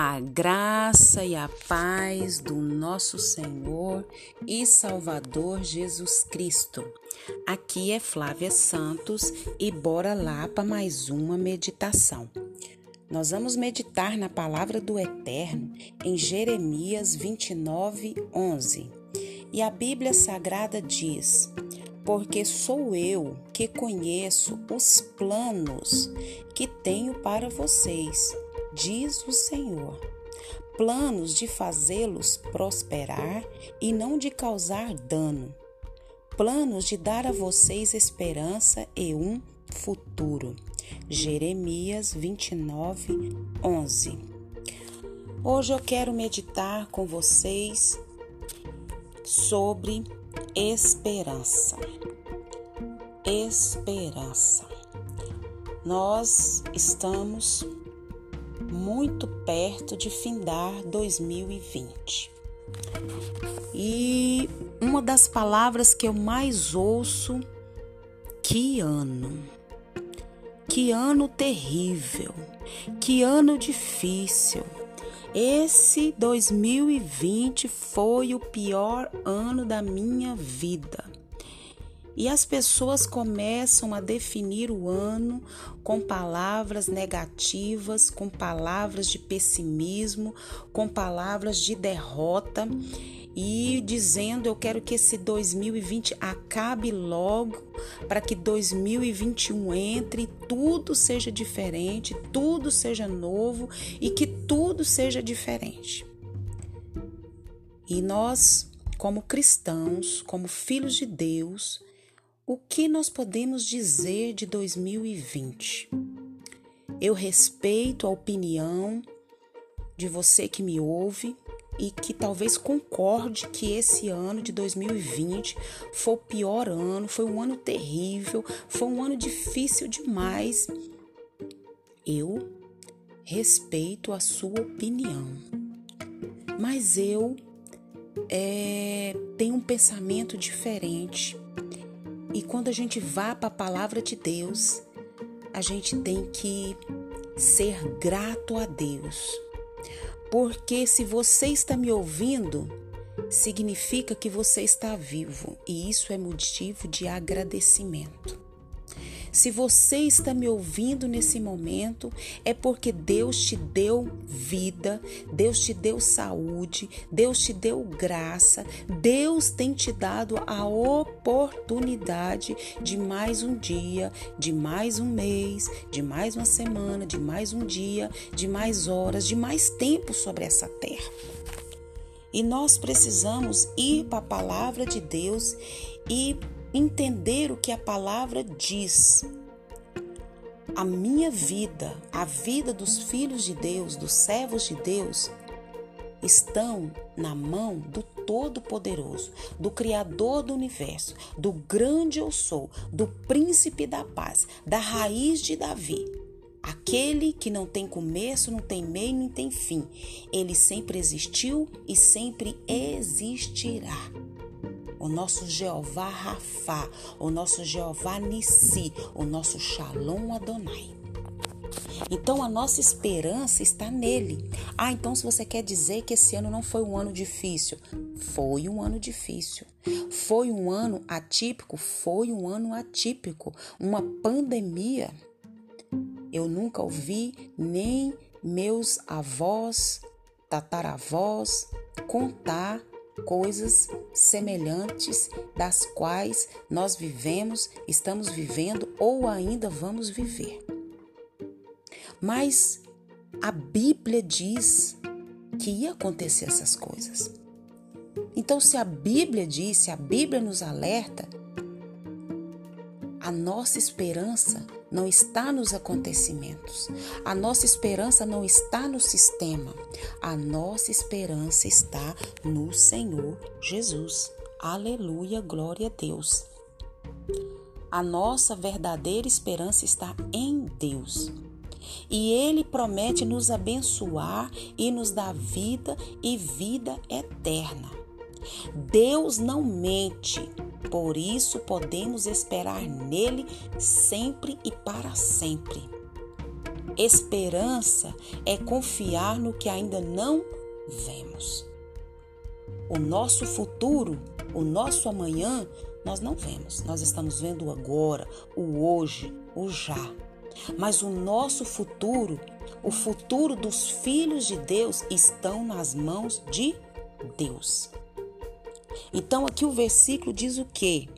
A graça e a paz do nosso Senhor e Salvador Jesus Cristo. Aqui é Flávia Santos e bora lá para mais uma meditação. Nós vamos meditar na palavra do Eterno em Jeremias 29, 11. E a Bíblia Sagrada diz: Porque sou eu que conheço os planos que tenho para vocês diz o Senhor. Planos de fazê-los prosperar e não de causar dano. Planos de dar a vocês esperança e um futuro. Jeremias 29, 11. Hoje eu quero meditar com vocês sobre esperança. Esperança. Nós estamos muito perto de findar 2020. E uma das palavras que eu mais ouço, que ano. Que ano terrível. Que ano difícil. Esse 2020 foi o pior ano da minha vida. E as pessoas começam a definir o ano com palavras negativas, com palavras de pessimismo, com palavras de derrota e dizendo: Eu quero que esse 2020 acabe logo, para que 2021 entre tudo seja diferente, tudo seja novo e que tudo seja diferente. E nós, como cristãos, como filhos de Deus, o que nós podemos dizer de 2020? Eu respeito a opinião de você que me ouve e que talvez concorde que esse ano de 2020 foi o pior ano, foi um ano terrível, foi um ano difícil demais. Eu respeito a sua opinião, mas eu é, tenho um pensamento diferente. E quando a gente vá para a palavra de Deus, a gente tem que ser grato a Deus. Porque se você está me ouvindo, significa que você está vivo, e isso é motivo de agradecimento. Se você está me ouvindo nesse momento, é porque Deus te deu vida, Deus te deu saúde, Deus te deu graça, Deus tem te dado a oportunidade de mais um dia, de mais um mês, de mais uma semana, de mais um dia, de mais horas, de mais tempo sobre essa terra. E nós precisamos ir para a palavra de Deus e entender o que a palavra diz. A minha vida, a vida dos filhos de Deus, dos servos de Deus, estão na mão do Todo-Poderoso, do Criador do universo, do grande eu sou, do príncipe da paz, da raiz de Davi. Aquele que não tem começo, não tem meio, não tem fim. Ele sempre existiu e sempre existirá o nosso Jeová Rafá, o nosso Jeová Nissi, o nosso Shalom Adonai. Então a nossa esperança está nele. Ah, então se você quer dizer que esse ano não foi um ano difícil, foi um ano difícil. Foi um ano atípico, foi um ano atípico, uma pandemia. Eu nunca ouvi nem meus avós, tataravós contar coisas semelhantes das quais nós vivemos, estamos vivendo ou ainda vamos viver. Mas a Bíblia diz que ia acontecer essas coisas. Então, se a Bíblia diz, se a Bíblia nos alerta, a nossa esperança não está nos acontecimentos. A nossa esperança não está no sistema. A nossa esperança está no Senhor Jesus. Aleluia, glória a Deus. A nossa verdadeira esperança está em Deus. E Ele promete nos abençoar e nos dar vida e vida eterna. Deus não mente. Por isso podemos esperar nele sempre e para sempre. Esperança é confiar no que ainda não vemos. O nosso futuro, o nosso amanhã, nós não vemos. Nós estamos vendo o agora, o hoje, o já. Mas o nosso futuro, o futuro dos filhos de Deus, estão nas mãos de Deus. Então aqui o versículo diz o quê?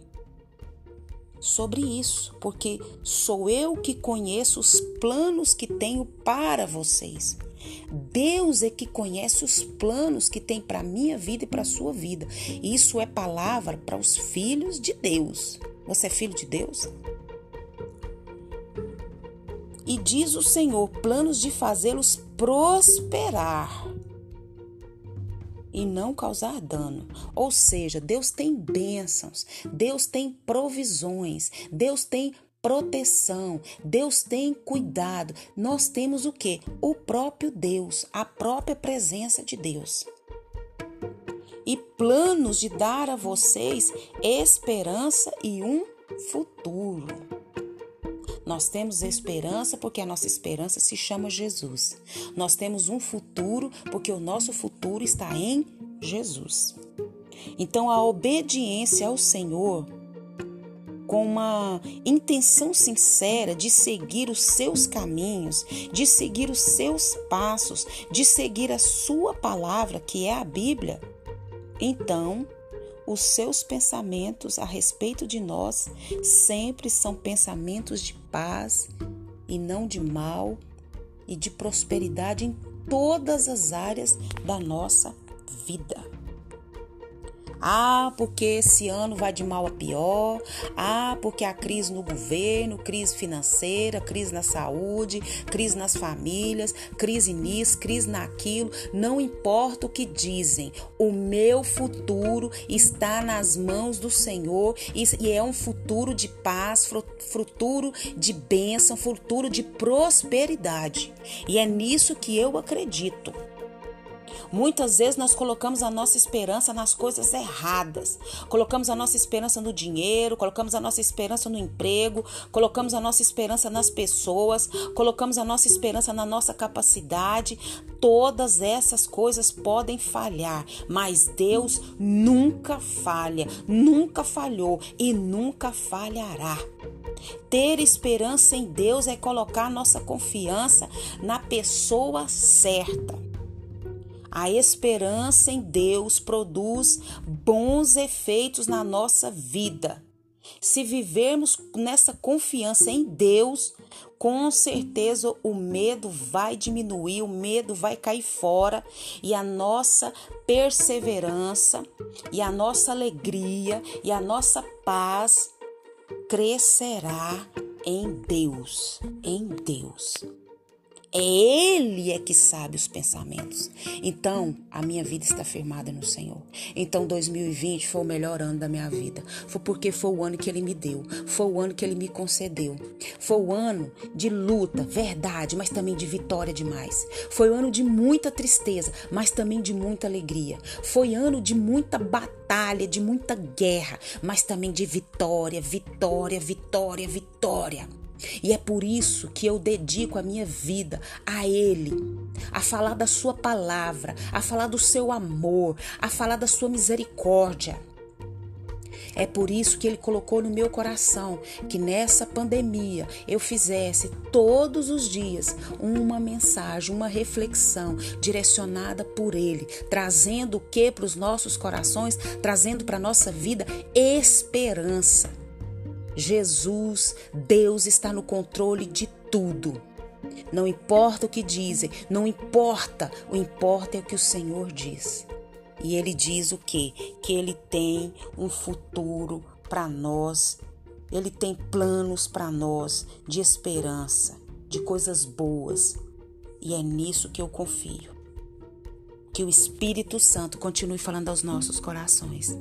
Sobre isso, porque sou eu que conheço os planos que tenho para vocês. Deus é que conhece os planos que tem para minha vida e para sua vida. Isso é palavra para os filhos de Deus. Você é filho de Deus? E diz o Senhor: planos de fazê-los prosperar e não causar dano. Ou seja, Deus tem bênçãos, Deus tem provisões, Deus tem proteção, Deus tem cuidado. Nós temos o que? O próprio Deus, a própria presença de Deus. E planos de dar a vocês esperança e um futuro. Nós temos esperança porque a nossa esperança se chama Jesus. Nós temos um futuro porque o nosso futuro está em Jesus. Então, a obediência ao Senhor, com uma intenção sincera de seguir os seus caminhos, de seguir os seus passos, de seguir a sua palavra, que é a Bíblia, então os seus pensamentos a respeito de nós sempre são pensamentos de paz e não de mal e de prosperidade em todas as áreas da nossa vida. Ah, porque esse ano vai de mal a pior. Ah, porque a crise no governo, crise financeira, crise na saúde, crise nas famílias, crise nisso, crise naquilo. Não importa o que dizem, o meu futuro está nas mãos do Senhor e é um futuro de paz, futuro de bênção, futuro de prosperidade. E é nisso que eu acredito. Muitas vezes nós colocamos a nossa esperança nas coisas erradas. Colocamos a nossa esperança no dinheiro, colocamos a nossa esperança no emprego, colocamos a nossa esperança nas pessoas, colocamos a nossa esperança na nossa capacidade. Todas essas coisas podem falhar, mas Deus nunca falha, nunca falhou e nunca falhará. Ter esperança em Deus é colocar nossa confiança na pessoa certa. A esperança em Deus produz bons efeitos na nossa vida. Se vivermos nessa confiança em Deus, com certeza o medo vai diminuir, o medo vai cair fora e a nossa perseverança e a nossa alegria e a nossa paz crescerá em Deus, em Deus. É Ele é que sabe os pensamentos. Então, a minha vida está firmada no Senhor. Então, 2020 foi o melhor ano da minha vida. Foi porque foi o ano que Ele me deu. Foi o ano que Ele me concedeu. Foi o ano de luta, verdade, mas também de vitória demais. Foi o ano de muita tristeza, mas também de muita alegria. Foi ano de muita batalha, de muita guerra, mas também de vitória, vitória, vitória, vitória. E é por isso que eu dedico a minha vida a Ele, a falar da Sua palavra, a falar do seu amor, a falar da Sua misericórdia. É por isso que Ele colocou no meu coração que nessa pandemia eu fizesse todos os dias uma mensagem, uma reflexão direcionada por Ele, trazendo o que para os nossos corações, trazendo para a nossa vida esperança. Jesus, Deus está no controle de tudo. Não importa o que dizem, não importa, o importa é o que o Senhor diz. E ele diz o quê? Que ele tem um futuro para nós. Ele tem planos para nós de esperança, de coisas boas. E é nisso que eu confio. Que o Espírito Santo continue falando aos nossos corações.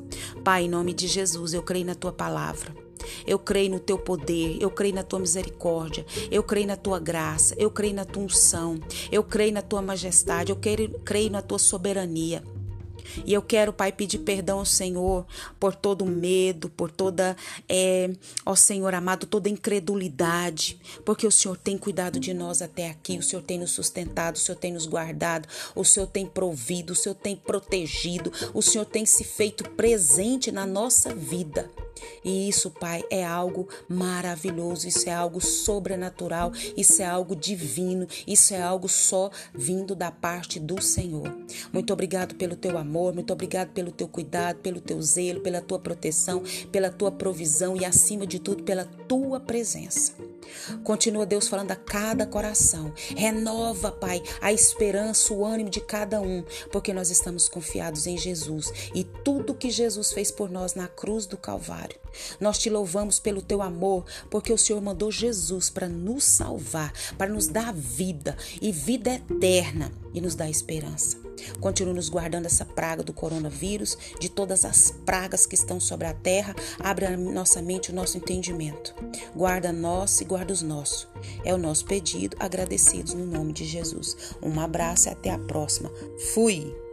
Pai, em nome de Jesus, eu creio na tua palavra. Eu creio no teu poder, eu creio na tua misericórdia, eu creio na tua graça, eu creio na tua unção, eu creio na tua majestade, eu creio, na tua soberania. E eu quero, Pai, pedir perdão ao Senhor por todo medo, por toda, é, ó Senhor amado, toda incredulidade, porque o Senhor tem cuidado de nós até aqui, o Senhor tem nos sustentado, o Senhor tem nos guardado, o Senhor tem provido, o Senhor tem protegido, o Senhor tem se feito presente na nossa vida. E isso, Pai, é algo maravilhoso, isso é algo sobrenatural, isso é algo divino, isso é algo só vindo da parte do Senhor. Muito obrigado pelo teu amor, muito obrigado pelo teu cuidado, pelo teu zelo, pela tua proteção, pela tua provisão e, acima de tudo, pela tua presença. Continua Deus falando a cada coração. Renova, Pai, a esperança, o ânimo de cada um, porque nós estamos confiados em Jesus e tudo que Jesus fez por nós na cruz do Calvário. Nós te louvamos pelo teu amor, porque o Senhor mandou Jesus para nos salvar, para nos dar vida e vida eterna e nos dar esperança. Continue nos guardando essa praga do coronavírus, de todas as pragas que estão sobre a terra. Abre a nossa mente, o nosso entendimento. Guarda nós e guarda os nossos. É o nosso pedido, agradecidos no nome de Jesus. Um abraço e até a próxima. Fui!